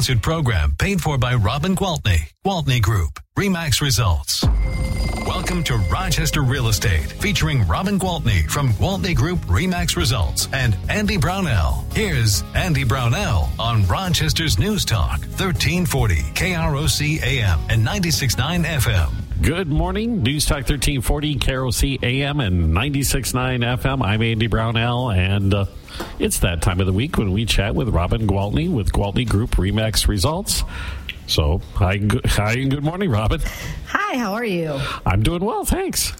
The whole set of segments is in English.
Sponsored program paid for by Robin Gwaltney, Gwaltney Group, Remax Results. Welcome to Rochester Real Estate, featuring Robin Gwaltney from Gwaltney Group Remax Results and Andy Brownell. Here's Andy Brownell on Rochester's News Talk, 1340 KROC AM and 96.9 FM. Good morning. News Talk 1340, KROC AM and 96.9 FM. I'm Andy Brownell, and uh, it's that time of the week when we chat with Robin Gwaltney with Gwaltney Group Remax Results. So, hi, good, hi, and good morning, Robin. Hi, how are you? I'm doing well, thanks.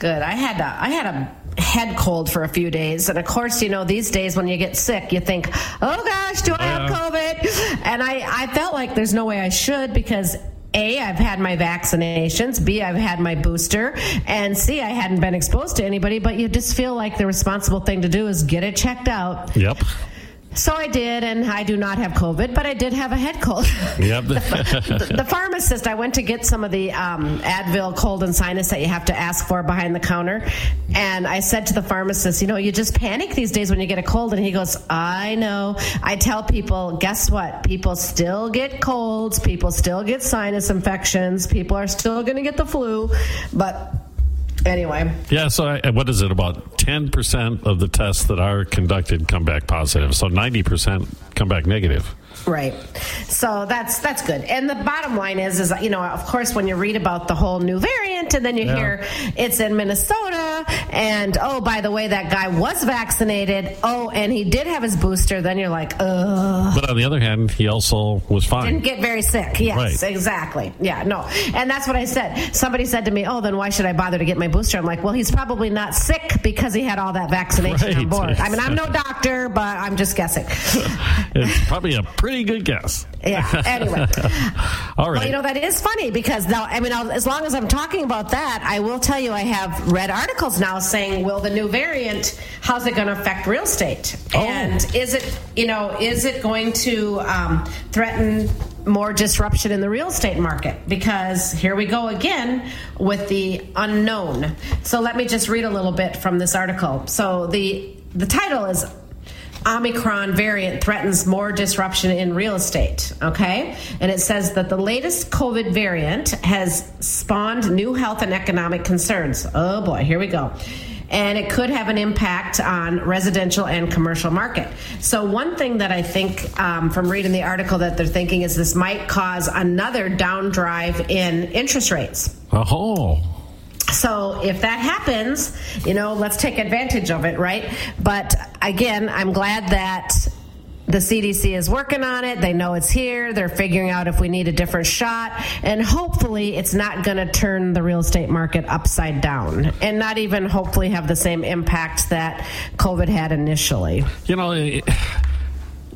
Good. I had a, I had a head cold for a few days, and of course, you know, these days when you get sick, you think, "Oh gosh, do I have COVID?" And I, I felt like there's no way I should because a, I've had my vaccinations. B, I've had my booster. And C, I hadn't been exposed to anybody, but you just feel like the responsible thing to do is get it checked out. Yep. So I did, and I do not have COVID, but I did have a head cold. Yep. the, the, pharmacist, I went to get some of the um, Advil cold and sinus that you have to ask for behind the counter. And I said to the pharmacist, you know, you just panic these days when you get a cold. And he goes, I know. I tell people, guess what? People still get colds, people still get sinus infections, people are still going to get the flu. But anyway. Yeah, so I, what is it? About 10% of the tests that are conducted come back positive. So 90% come back negative. Right. So that's that's good. And the bottom line is is you know, of course when you read about the whole new variant and then you yeah. hear it's in Minnesota and oh by the way that guy was vaccinated. Oh, and he did have his booster, then you're like, "Ugh." But on the other hand, he also was fine. Didn't get very sick. Yes, right. exactly. Yeah, no. And that's what I said. Somebody said to me, "Oh, then why should I bother to get my booster?" I'm like, "Well, he's probably not sick because he had all that vaccination right. on board." I mean, I'm no doctor, but I'm just guessing. it's probably a pretty good guess. Yeah. Anyway. All right. Well, you know that is funny because now, I mean, I'll, as long as I'm talking about that, I will tell you I have read articles now saying, "Will the new variant? How's it going to affect real estate? Oh. And is it, you know, is it going to um, threaten?" more disruption in the real estate market because here we go again with the unknown. So let me just read a little bit from this article. So the the title is Omicron variant threatens more disruption in real estate. Okay. And it says that the latest COVID variant has spawned new health and economic concerns. Oh boy, here we go. And it could have an impact on residential and commercial market. So one thing that I think um, from reading the article that they're thinking is this might cause another down drive in interest rates. Oh. So if that happens, you know, let's take advantage of it, right? But again, I'm glad that the CDC is working on it. They know it's here. They're figuring out if we need a different shot. And hopefully, it's not going to turn the real estate market upside down and not even hopefully have the same impact that COVID had initially. You know, it-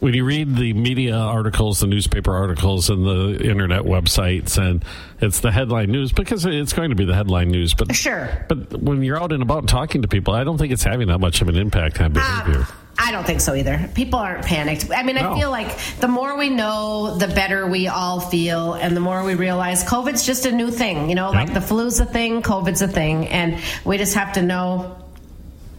when you read the media articles, the newspaper articles, and the internet websites, and it's the headline news because it's going to be the headline news. But sure, but when you're out and about and talking to people, I don't think it's having that much of an impact on behavior. Uh, I don't think so either. People aren't panicked. I mean, no. I feel like the more we know, the better we all feel, and the more we realize COVID's just a new thing. You know, yep. like the flu's a thing, COVID's a thing, and we just have to know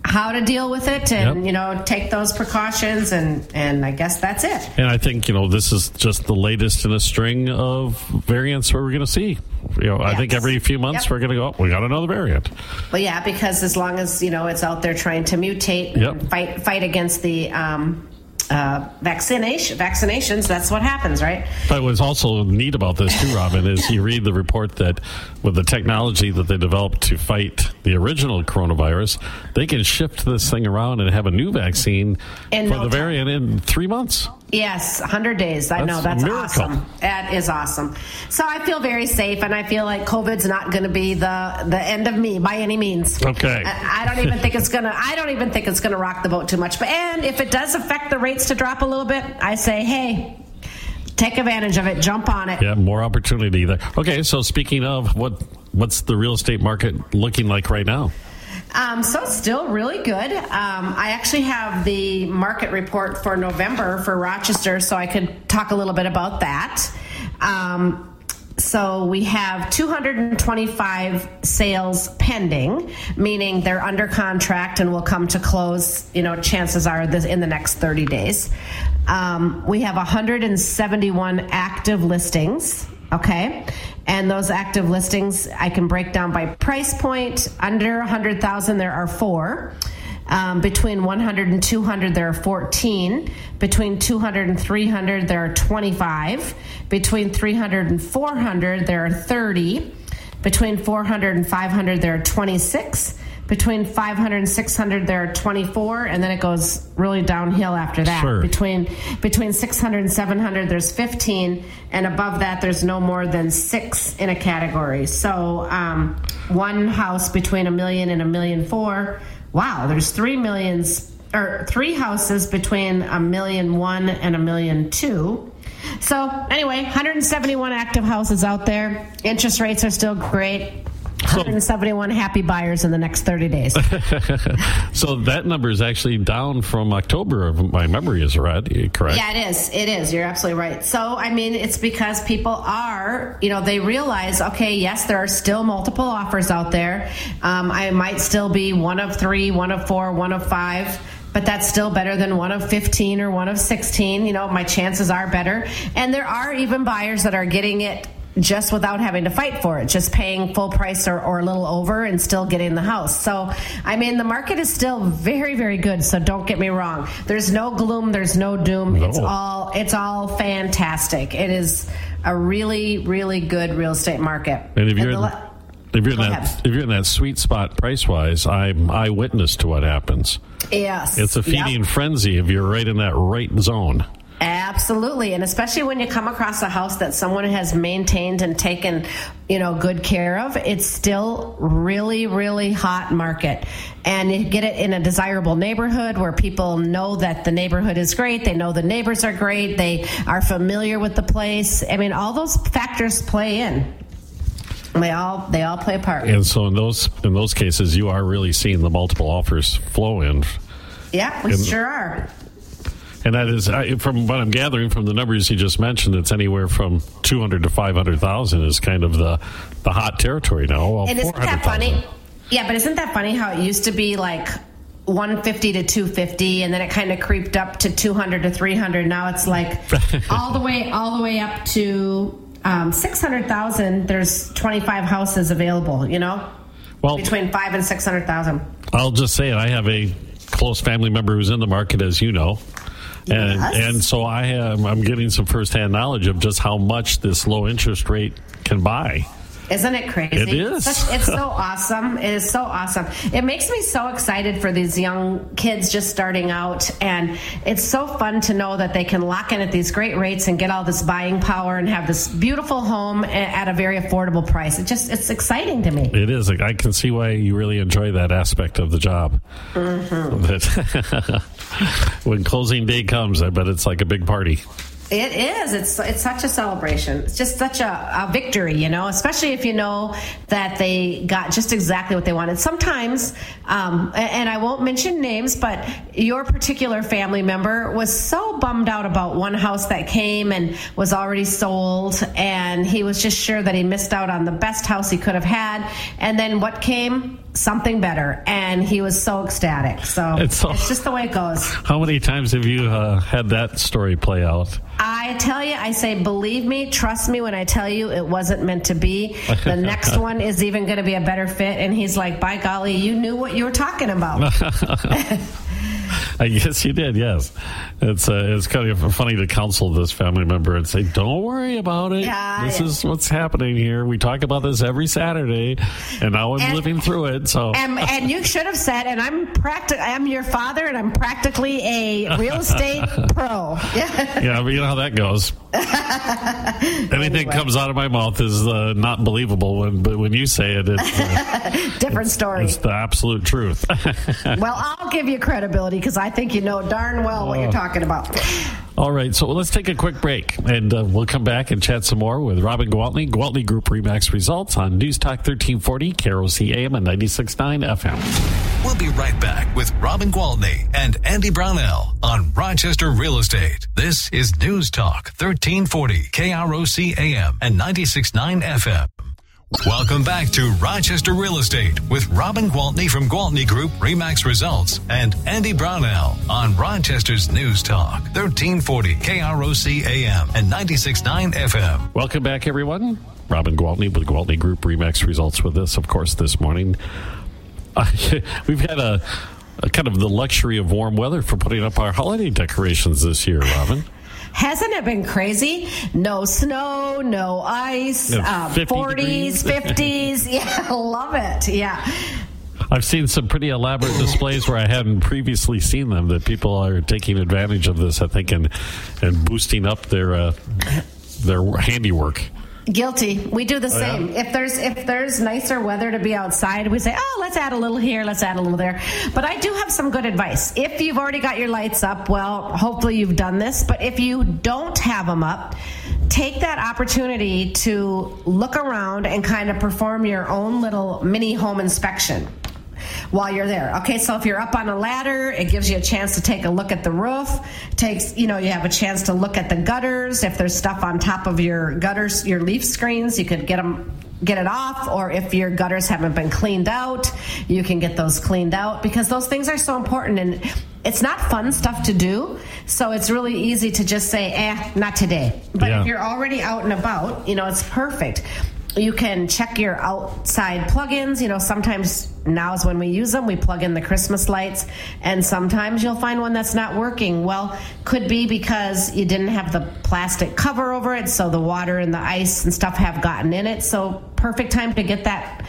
how to deal with it and yep. you know take those precautions and and I guess that's it. And I think you know this is just the latest in a string of variants where we're going to see. You know, yes. I think every few months yep. we're going to go. Oh, we got another variant. Well, yeah, because as long as you know it's out there trying to mutate, yep. fight fight against the um, uh, vaccination vaccinations that's what happens right but what's also neat about this too robin is you read the report that with the technology that they developed to fight the original coronavirus they can shift this thing around and have a new vaccine in for no the time. variant in three months Yes, 100 days. I know that's awesome. That is awesome. So I feel very safe, and I feel like COVID's not going to be the the end of me by any means. Okay. I, I don't even think it's gonna. I don't even think it's gonna rock the boat too much. But and if it does affect the rates to drop a little bit, I say, hey, take advantage of it. Jump on it. Yeah, more opportunity there. Okay, so speaking of what, what's the real estate market looking like right now? Um, so still really good. Um, I actually have the market report for November for Rochester, so I could talk a little bit about that. Um, so we have 225 sales pending, meaning they're under contract and will come to close. You know, chances are this in the next 30 days. Um, we have 171 active listings. Okay, and those active listings I can break down by price point. Under 100,000, there are four. Um, between 100 and 200, there are 14. Between 200 and 300, there are 25. Between 300 and 400, there are 30. Between 400 and 500, there are 26. Between 500 and 600, there are 24, and then it goes really downhill after that. Sure. Between between 600 and 700, there's 15, and above that, there's no more than six in a category. So um, one house between a million and a million four. Wow, there's three millions or three houses between a million one and a million two. So anyway, 171 active houses out there. Interest rates are still great. 171 happy buyers in the next 30 days. So that number is actually down from October, if my memory is right, correct? Yeah, it is. It is. You're absolutely right. So, I mean, it's because people are, you know, they realize, okay, yes, there are still multiple offers out there. Um, I might still be one of three, one of four, one of five. But that's still better than one of 15 or one of 16. You know, my chances are better. And there are even buyers that are getting it just without having to fight for it, just paying full price or, or a little over and still getting the house. So, I mean, the market is still very, very good. So don't get me wrong. There's no gloom. There's no doom. No. It's all, it's all fantastic. It is a really, really good real estate market. And if you're the in, if you're in that if you're in that sweet spot price wise, I'm eyewitness to what happens. yes. It's a Yep. feeding frenzy if you're right in that right zone. Absolutely. And especially when you come across a house that someone has maintained and taken, you know, good care of, it's still really, really hot market. And you get it in a desirable neighborhood where people know that the neighborhood is great. They know the neighbors are great. They are familiar with the place. I mean, all those factors play in. They all they all play a part. And so in those in those cases, you are really seeing the multiple offers flow in, Yeah, we And- sure are. And that is I- from what I'm gathering from the numbers you just mentioned. It's anywhere from 200 to 500 thousand is kind of the the hot territory now. Well, And isn't that 400,000. funny? Yeah, but isn't that funny how it used to be like 150 to 250 and then it kind of creeped up to 200 to 300 now it's like all the way all the way up to um, 600,000 there's 25 houses available you know Well, between 5 and 600,000 I'll just say it. I have a close family member who's in the market, as you know. And, Yes. and so I am, I'm getting some firsthand knowledge of just how much this low interest rate can buy. Isn't it crazy? It is. Such- it's so awesome. It is so awesome. It makes me so excited for these young kids just starting out. And it's so fun to know that they can lock in at these great rates and get all this buying power and have this beautiful home at a very affordable price. It just, it's exciting to me. It is. I can see why you really enjoy that aspect of the job. Mm-hmm. When closing day comes, I bet it's like a big party. It is. It's it's such a celebration. It's just such a, a victory, you know. Especially if you know that they got just exactly what they wanted. Sometimes, um, and I won't mention names, but your particular family member was so bummed out about one house that came and was already sold, and he was just sure that he missed out on the best house he could have had. And then what came? Something better, and he was so ecstatic. So It's so- it's just the way it goes. How many times have you uh, had that story play out? I tell you, I say, believe me, trust me when I tell you it wasn't meant to be. The next one is even going to be a better fit. And he's like, by golly, you knew what you were talking about. I guess you did. Yes, it's uh, it's kind of funny to counsel this family member and say, "Don't worry about it. Yeah, this yeah. is what's happening here. We talk about this every Saturday, and now I'm And- living through it. So And, and you should have said, and I'm practic- I'm your father, and I'm practically a real estate pro. Yeah. yeah, but you know how that goes. Anything Anyway. comes out of my mouth is uh, not believable, when, but when you say it, it's, uh, Different story. it's the absolute truth. Well, I'll give you credibility because I think you know darn well what you're talking about. All right, so let's take a quick break, and uh, we'll come back and chat some more with Robin Gwaltney, Gwaltney Group Remax results on News Talk 1340, KROC AM and 96.9 FM. We'll be right back with Robin Gwaltney and Andy Brownell on Rochester Real Estate. This is News Talk 1340, KROC AM and 96.9 FM. Welcome back to Rochester Real Estate with Robin Gwaltney from Gwaltney Group Remax Results and Andy Brownell on Rochester's News Talk 1340 KROC AM and 96.9 FM. Welcome back, everyone. Robin Gwaltney with Gwaltney Group Remax Results with us, of course, this morning. We've had a, a kind of the luxury of warm weather for putting up our holiday decorations this year, Robin. Hasn't it been crazy? No snow, no ice, Yeah, uh, 50 40s, 50s. Yeah, love it. Yeah. I've seen some pretty elaborate displays where I hadn't previously seen them. That people are taking advantage of this, I think, and and boosting up their uh, their handiwork. Guilty. We do the Oh, yeah? same. If there's if there's nicer weather to be outside, we say, "Oh, let's add a little here, let's add a little there." But I do have some good advice. If you've already got your lights up, well, hopefully you've done this, but if you don't have them up, take that opportunity to look around and kind of perform your own little mini home inspection while you're there. Okay, so if you're up on a ladder, it gives you a chance to take a look at the roof. Takes, you know, you have a chance to look at the gutters. If there's stuff on top of your gutters, your leaf screens, you could get them get it off or if your gutters haven't been cleaned out, you can get those cleaned out because those things are so important and it's not fun stuff to do. So it's really easy to just say, "Eh, not today." But Yeah. if you're already out and about, you know, it's perfect. You can check your outside plugins. You know, sometimes now is when we use them. We plug in the Christmas lights, and sometimes you'll find one that's not working. Well, could be because you didn't have the plastic cover over it, so the water and the ice and stuff have gotten in it. So, perfect time to get that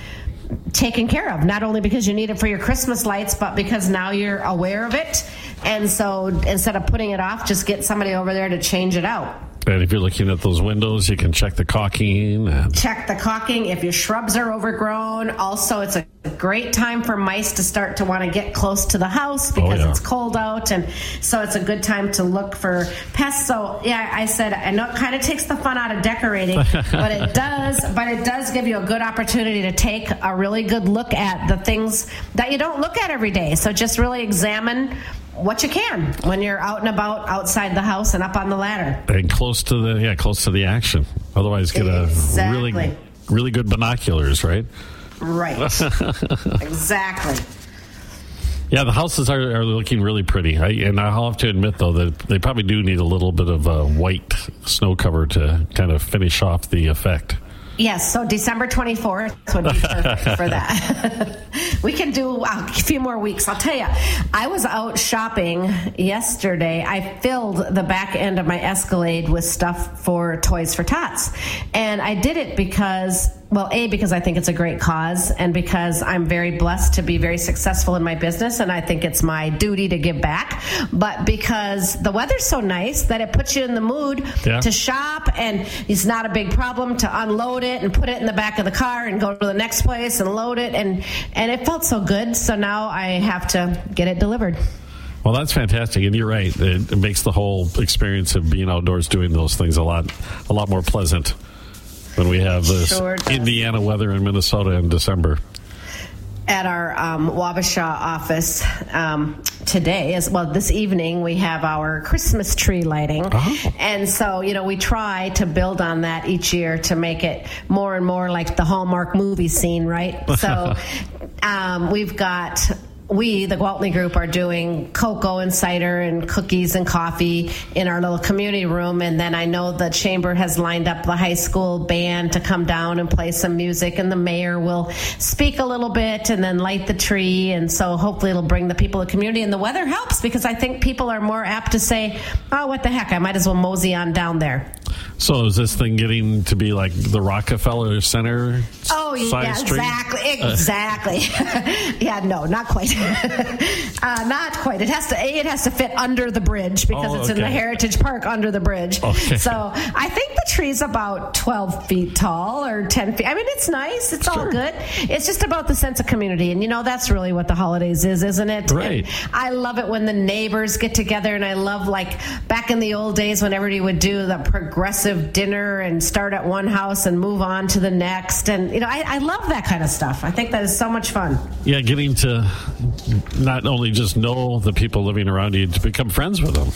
taken care of. Not only because you need it for your Christmas lights, but because now you're aware of it. And so, instead of putting it off, just get somebody over there to change it out. And if you're looking at those windows, you can check the caulking. And check the caulking if your shrubs are overgrown also it's a great time for mice to start to want to get close to the house oh, because Oh, yeah. it's cold out and so it's a good time to look for pests so yeah i said i know it kind of takes the fun out of decorating but it does but it does give you a good opportunity to take a really good look at the things that you don't look at every day so just really examine what you can when you're out and about outside the house and up on the ladder and close to the yeah close to the action. Otherwise, get a really really good binoculars, right? right exactly Yeah, the houses are, are looking really pretty. I, and I'll have to admit, though, that they probably do need a little bit of a white snow cover to kind of finish off the effect. Yes, so December 24th would be perfect for that. we can do uh, a few more weeks. I'll tell you, I was out shopping yesterday. I filled the back end of my Escalade with stuff for Toys for Tots. And I did it because, well, A, because I think it's a great cause, and because I'm very blessed to be very successful in my business, and I think it's my duty to give back. But because the weather's so nice that it puts you in the mood Yeah. to shop, and it's not a big problem to unload it and put it in the back of the car and go to the next place and load it and and it felt so good so now i have to get it delivered Well, that's fantastic, and you're right. It, it makes the whole experience of being outdoors doing those things a lot a lot more pleasant when we have this Sure. Indiana weather in Minnesota in December. at our um, Wabasha office um, today, as well this evening, we have our Christmas tree lighting, Oh. and so you know we try to build on that each year to make it more and more like the Hallmark movie scene, right? So um, we've got. We, the Gwaltney Group, are doing cocoa and cider and cookies and coffee in our little community room. And then I know the chamber has lined up the high school band to come down and play some music, and the mayor will speak a little bit and then light the tree. And so hopefully it'll bring the people of the community. And the weather helps because I think people are more apt to say, oh, what the heck, I might as well mosey on down there. So is this thing getting to be like the Rockefeller Center? Oh, Oh, yeah, street. exactly, exactly. yeah, no, not quite. uh, not quite. It has to. A, it has to fit under the bridge because Oh, it's in the. Heritage Park under the bridge. Okay. So I think the tree's about twelve feet tall or ten feet. I mean, it's nice. It's all good. It's just about the sense of community, and you know that's really what the holidays is, isn't it? Right. And I love it when the neighbors get together, and I love like back in the old days when everybody would do the progressive dinner and start at one house and move on to the next, and you know I, I love that kind of stuff. I think that is so much fun. Yeah, getting to not only just know the people living around you, to become friends with them.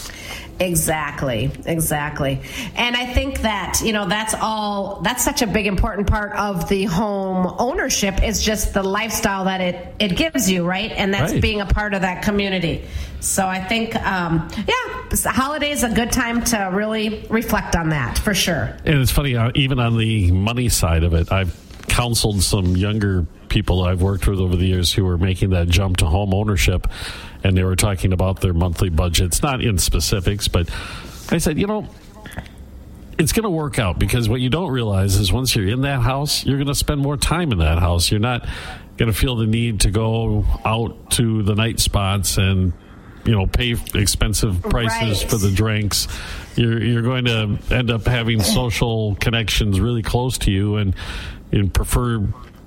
Exactly, exactly. And I think that, you know, that's all, that's such a big important part of the home ownership is just the lifestyle that it, it gives you, right? And that's Right. being a part of that community. So I think, um, yeah, holiday is a good time to really reflect on that for sure. And it's funny, even on the money side of it, I've counseled some younger people I've worked with over the years who were making that jump to home ownership, and they were talking about their monthly budgets, not in specifics, but I said, you know, it's going to work out because what you don't realize is once you're in that house, you're going to spend more time in that house. You're not going to feel the need to go out to the night spots and you know pay expensive prices Right. for the drinks. You're you're going to end up having social connections really close to you and and prefer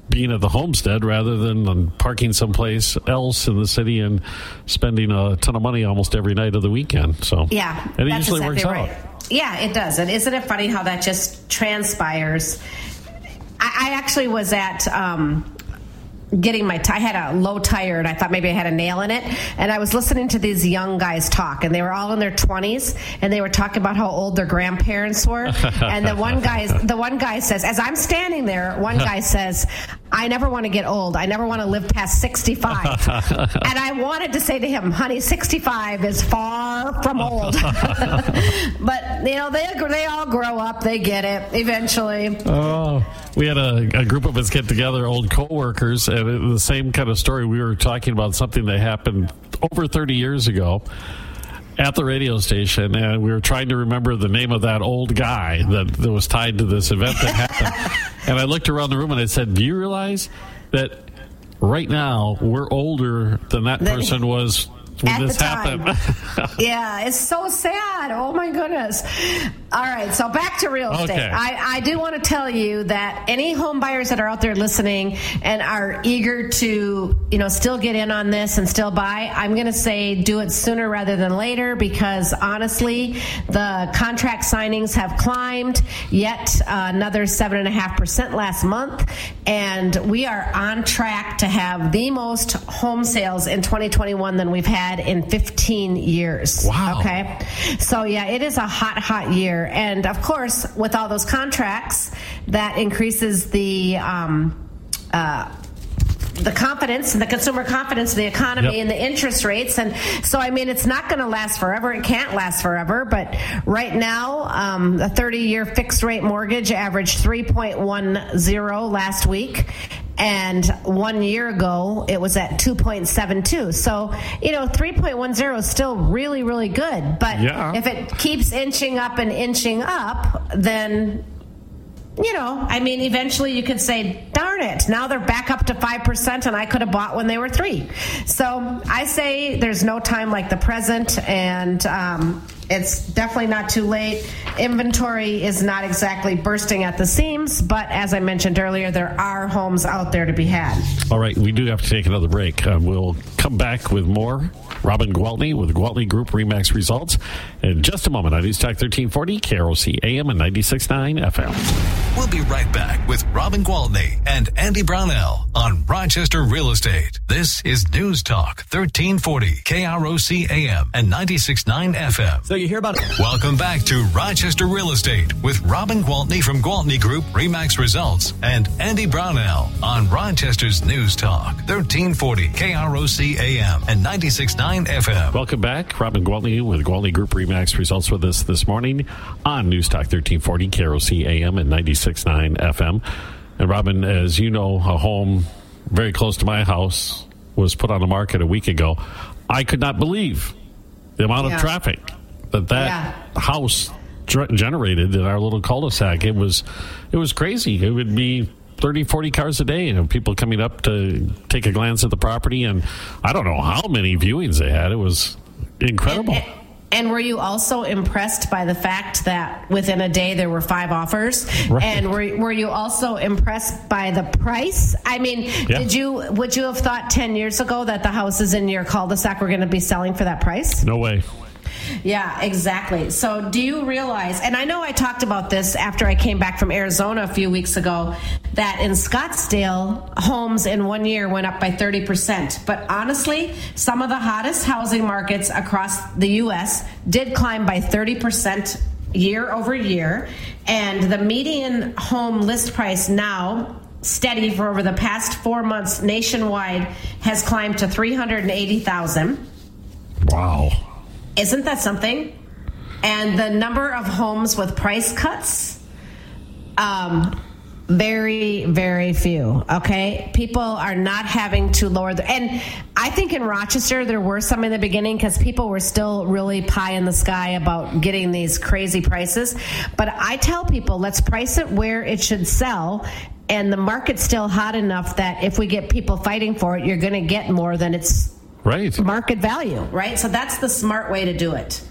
being at the homestead rather than parking someplace else in the city and spending a ton of money almost every night of the weekend. So Yeah, and it that's usually exactly works right. out. Yeah, it does. And isn't it funny how that just transpires? I, I actually was at. Um, Getting my, t- I had a low tire and I thought maybe I had a nail in it. And I was listening to these young guys talk and they were all in their 20s and they were talking about how old their grandparents were. and the one guy, the one guy says, as I'm standing there, one guy says, I never want to get old. I never want to live past 65. and I wanted to say to him, honey, 65 is far from old. but, you know, they, they all grow up. They get it eventually. Oh, we had a, a group of us get together, old coworkers, and it, the same kind of story. We were talking about something that happened over 30 years ago at the radio station, and we were trying to remember the name of that old guy that, that was tied to this event that happened. and I looked around the room and I said, "Do you realize that right now we're older than that person was?" At the time. yeah, it's so sad. Oh my goodness. All right, so back to real estate. Okay. I, I do want to tell you that any home buyers that are out there listening and are eager to, you know, still get in on this and still buy, I'm going to say do it sooner rather than later because honestly, the contract signings have climbed yet uh, another seven and a half percent last month, and we are on track to have the most home sales in 2021 than we've had in 15 years. Wow. Okay. So yeah, it is a hot, hot year, and of course, with all those contracts, that increases the. Um, uh, the confidence and the consumer confidence in the economy Yep. and the interest rates and so i mean it's not going to last forever it can't last forever but right now um, a 30 year fixed rate mortgage averaged 3.10 last week and one year ago it was at 2.72 so you know 3.10 is still really really good but Yeah. if it keeps inching up and inching up then you know, I mean, eventually you could say, darn it, now they're back up to 5% and I could have bought when they were three. So I say there's no time like the present and um, it's definitely not too late. Inventory is not exactly bursting at the seams, but as I mentioned earlier, there are homes out there to be had. All right, we do have to take another break. Um, we'll come back with more. Robin Gwaltney with Gwaltney Group Remax results in just a moment on News Talk 1340, KROC AM and 96.9 FM. We'll be right back with Robin Gwaltney and Andy Brownell on Rochester Real Estate. This is News Talk 1340, KROC AM and 96.9 FM. So you hear about it. Welcome back to Rochester Real Estate with Robin Gwaltney from Gwaltney Group Remax Results and Andy Brownell on Rochester's News Talk 1340 KROC AM and 96.9 FM. Welcome back. Robin Gwaltney with Gwaltney Group Remax results with us this morning on News Talk 1340, KROC AM and 96.9 FM. And Robin, as you know, a home very close to my house was put on the market a week ago. I could not believe the amount Yeah. of traffic that that Yeah. house dr- generated in our little cul-de-sac. It was, it was crazy. It would be 30, 40 cars a day. You know, people coming up to take a glance at the property, and I don't know how many viewings they had. It was incredible. And, were you also impressed by the fact that within a day there were five offers? Right. And were, were you also impressed by the price? I mean, yeah. did you would you have thought ten years ago that the houses in your cul-de-sac were going to be selling for that price? No way. Yeah, exactly. So, do you realize, and I know I talked about this after I came back from Arizona a few weeks ago, that in Scottsdale, homes in one year went up by 30%. But honestly, some of the hottest housing markets across the U.S. did climb by 30% year over year. And the median home list price now steady for over the past four months nationwide has climbed to 380,000. Wow. Isn't that something? And the number of homes with price cuts, um, very, very few. Okay, people are not having to lower the. And I think in Rochester there were some in the beginning because people were still really pie in the sky about getting these crazy prices. But I tell people, let's price it where it should sell. And the market's still hot enough that if we get people fighting for it, you're going to get more than it's right. Market value right? So that's the smart way to do it.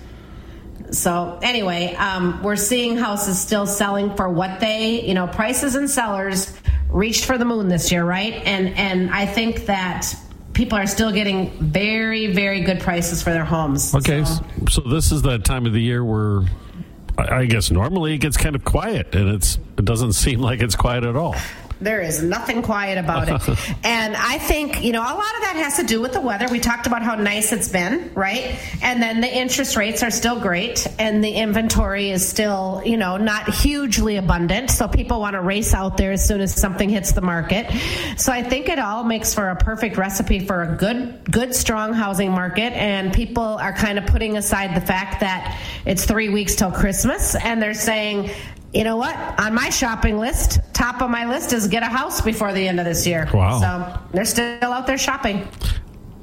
So anyway um, we're seeing houses still selling for what they you know prices and sellers reached for the moon this year right? And and i think that people are still getting very very good prices for their homes. Okay so, so this is that time of the year where I guess normally it gets kind of quiet, and it's it doesn't seem like it's quiet at all. There is nothing quiet about it. and I think, you know, a lot of that has to do with the weather. We talked about how nice it's been, right? And then the interest rates are still great and the inventory is still, you know, not hugely abundant. So people want to race out there as soon as something hits the market. So I think it all makes for a perfect recipe for a good, good, strong housing market. And people are kind of putting aside the fact that it's three weeks till Christmas and they're saying, you know what? On my shopping list, top of my list is get a house before the end of this year. Wow. So they're still out there shopping.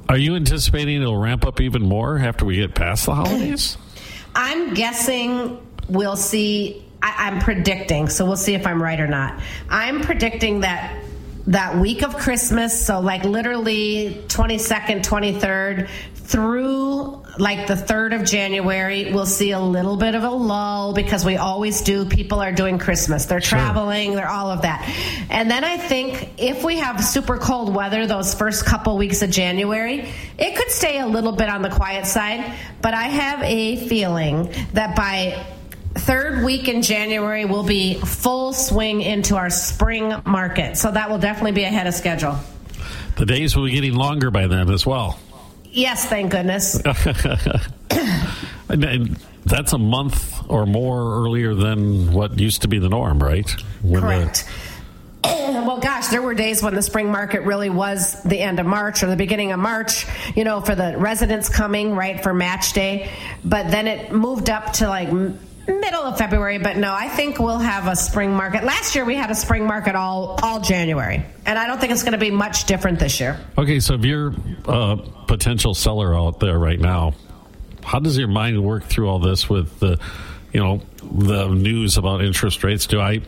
Are you anticipating it'll ramp up even more after we get past the holidays? I'm guessing we'll see. I, I'm predicting, so we'll see if I'm right or not. I'm predicting that that week of Christmas, so like literally 22nd, 23rd through like the 3rd of January, we'll see a little bit of a lull because we always do. People are doing Christmas, they're sure. traveling, they're all of that. And then I think if we have super cold weather those first couple weeks of January, it could stay a little bit on the quiet side. But I have a feeling that by third week in January, we'll be full swing into our spring market. So that will definitely be ahead of schedule. The days will be getting longer by then as well. Yes, thank goodness. and that's a month or more earlier than what used to be the norm, right? When Correct. The- well, gosh, there were days when the spring market really was the end of March or the beginning of March, you know, for the residents coming, right, for match day. But then it moved up to like middle of February, but no, I think we'll have a spring market. Last year we had a spring market all all January, and I don't think it's going to be much different this year. Okay, so if you're a potential seller out there right now, how does your mind work through all this with the, you know, the news about interest rates? Do I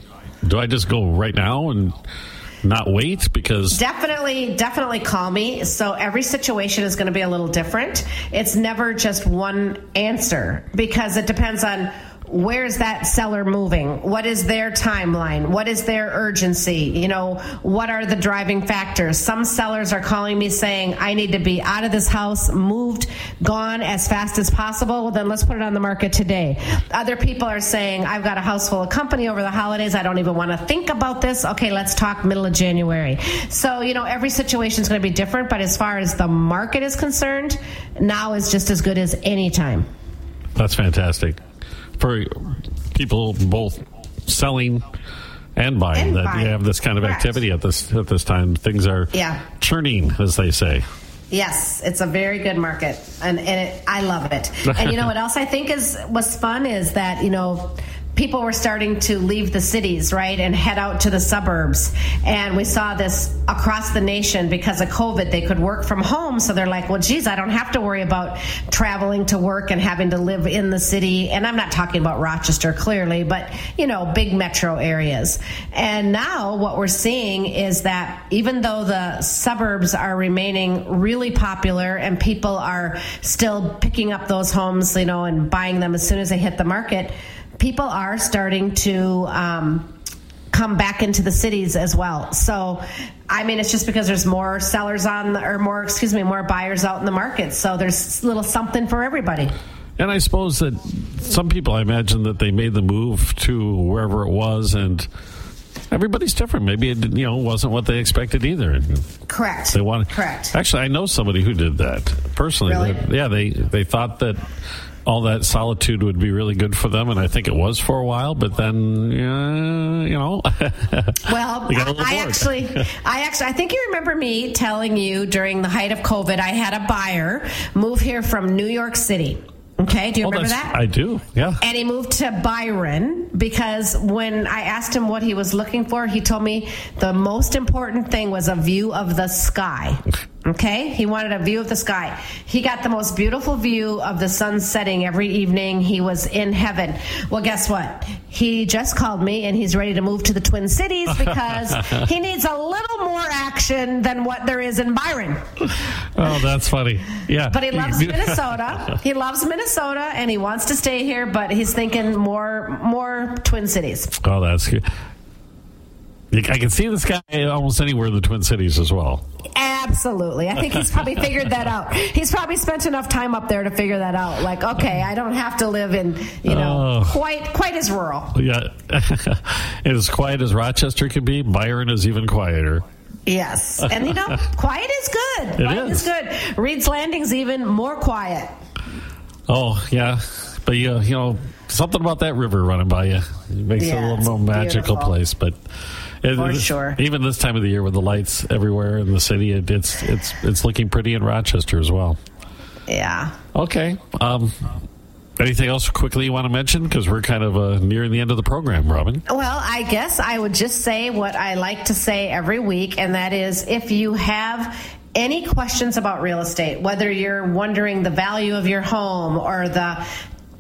do I just go right now and not wait because definitely definitely call me so every situation is going to be a little different it's never just one answer because it depends on where's that seller moving? What is their timeline? What is their urgency? You know, what are the driving factors? Some sellers are calling me saying, I need to be out of this house, moved, gone as fast as possible. Well, then let's put it on the market today. Other people are saying, I've got a house full of company over the holidays. I don't even want to think about this. Okay, let's talk middle of January. So, you know, every situation is going to be different, but as far as the market is concerned, now is just as good as any time. That's fantastic for people both selling and buying and that buying. you have this kind of Correct. activity at this at this time. Things are yeah. churning, as they say. Yes, it's a very good market, and, and it, I love it. And you know what else I think is was fun is that you know people were starting to leave the cities, right, and head out to the suburbs. And we saw this across the nation because of COVID. They could work from home. So they're like, well, geez, I don't have to worry about traveling to work and having to live in the city. And I'm not talking about Rochester clearly, but, you know, big metro areas. And now what we're seeing is that even though the suburbs are remaining really popular and people are still picking up those homes, you know, and buying them as soon as they hit the market, people are starting to um, come back into the cities as well. So, I mean, it's just because there's more sellers on, the, or more, excuse me, more buyers out in the market. So there's a little something for everybody. And I suppose that some people, I imagine that they made the move to wherever it was, and everybody's different. Maybe it you know wasn't what they expected either. Correct. They wanted. Correct. Actually, I know somebody who did that personally. Really? They- yeah, they they thought that all that solitude would be really good for them, and I think it was for a while. But then, yeah, you know, Well, They got a I, little I actually, I actually, I think you remember me telling you during the height of COVID, I had a buyer move here from New York City. Okay, do you Oh, remember that? I do. Yeah. and he moved to Byron because when I asked him what he was looking for, he told me the most important thing was a view of the sky. Okay, he wanted a view of the sky. He got the most beautiful view of the sun setting every evening. He was in heaven. Well, guess what? He just called me and he's ready to move to the Twin Cities because he needs a little more action than what there is in Byron. Oh, that's funny. Yeah. But he loves Minnesota. He loves Minnesota and he wants to stay here, but he's thinking more more Twin Cities. Oh, that's good. I can see this guy almost anywhere in the Twin Cities as well. Absolutely. I think he's probably figured that out. He's probably spent enough time up there to figure that out. Like, okay, I don't have to live in, you know, Oh. quite quite as rural. Yeah. as quiet as Rochester can be, Byron is even quieter. Yes. And you know, quiet is good. It quiet is. is good. Reads Landing's even more quiet. Oh, yeah. But, you, you know, something about that river running by you it makes it a little more magical beautiful. place. But it, For sure. even this time of the year with the lights everywhere in the city, it, it's it's it's looking pretty in Rochester as well. Yeah. Okay. Um, anything else quickly you want to mention? Because we're kind of uh, nearing the end of the program, Robin. Well, I guess I would just say what I like to say every week, and that is if you have any questions about real estate, whether you're wondering the value of your home or the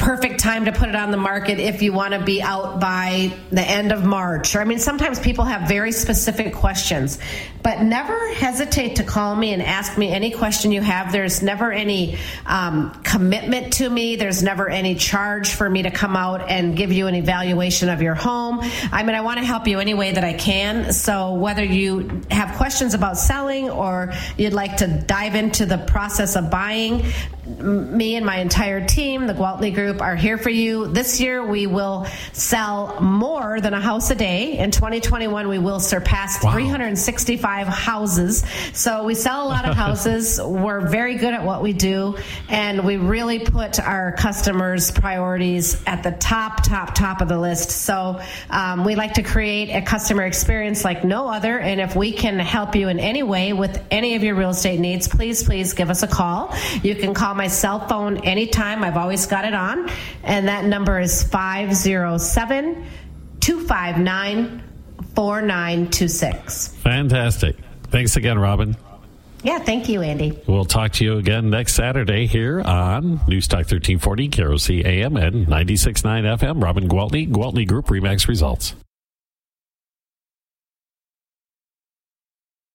perfect time to put it on the market if you want to be out by the end of March. Or I mean sometimes people have very specific questions. But never hesitate to call me and ask me any question you have. There's never any um, commitment to me. There's never any charge for me to come out and give you an evaluation of your home. I mean, I want to help you any way that I can. So whether you have questions about selling or you'd like to dive into the process of buying, me and my entire team, the Gwaltney Group, are here for you. This year, we will sell more than a house a day. In 2021, we will surpass Wow. 365 houses. So we sell a lot of houses. We're very good at what we do, and we really put our customers' priorities at the top, top, top of the list. So um, we like to create a customer experience like no other. And if we can help you in any way with any of your real estate needs, please, please give us a call. You can call my cell phone anytime. I've always got it on, and that number is 507 259 4926. Fantastic. Thanks again, Robin. Yeah, thank you, Andy. We'll talk to you again next Saturday here on News Talk 1340, KROC AM and 96.9 FM. Robin Gwaltney, Gwaltney Group Remax Results.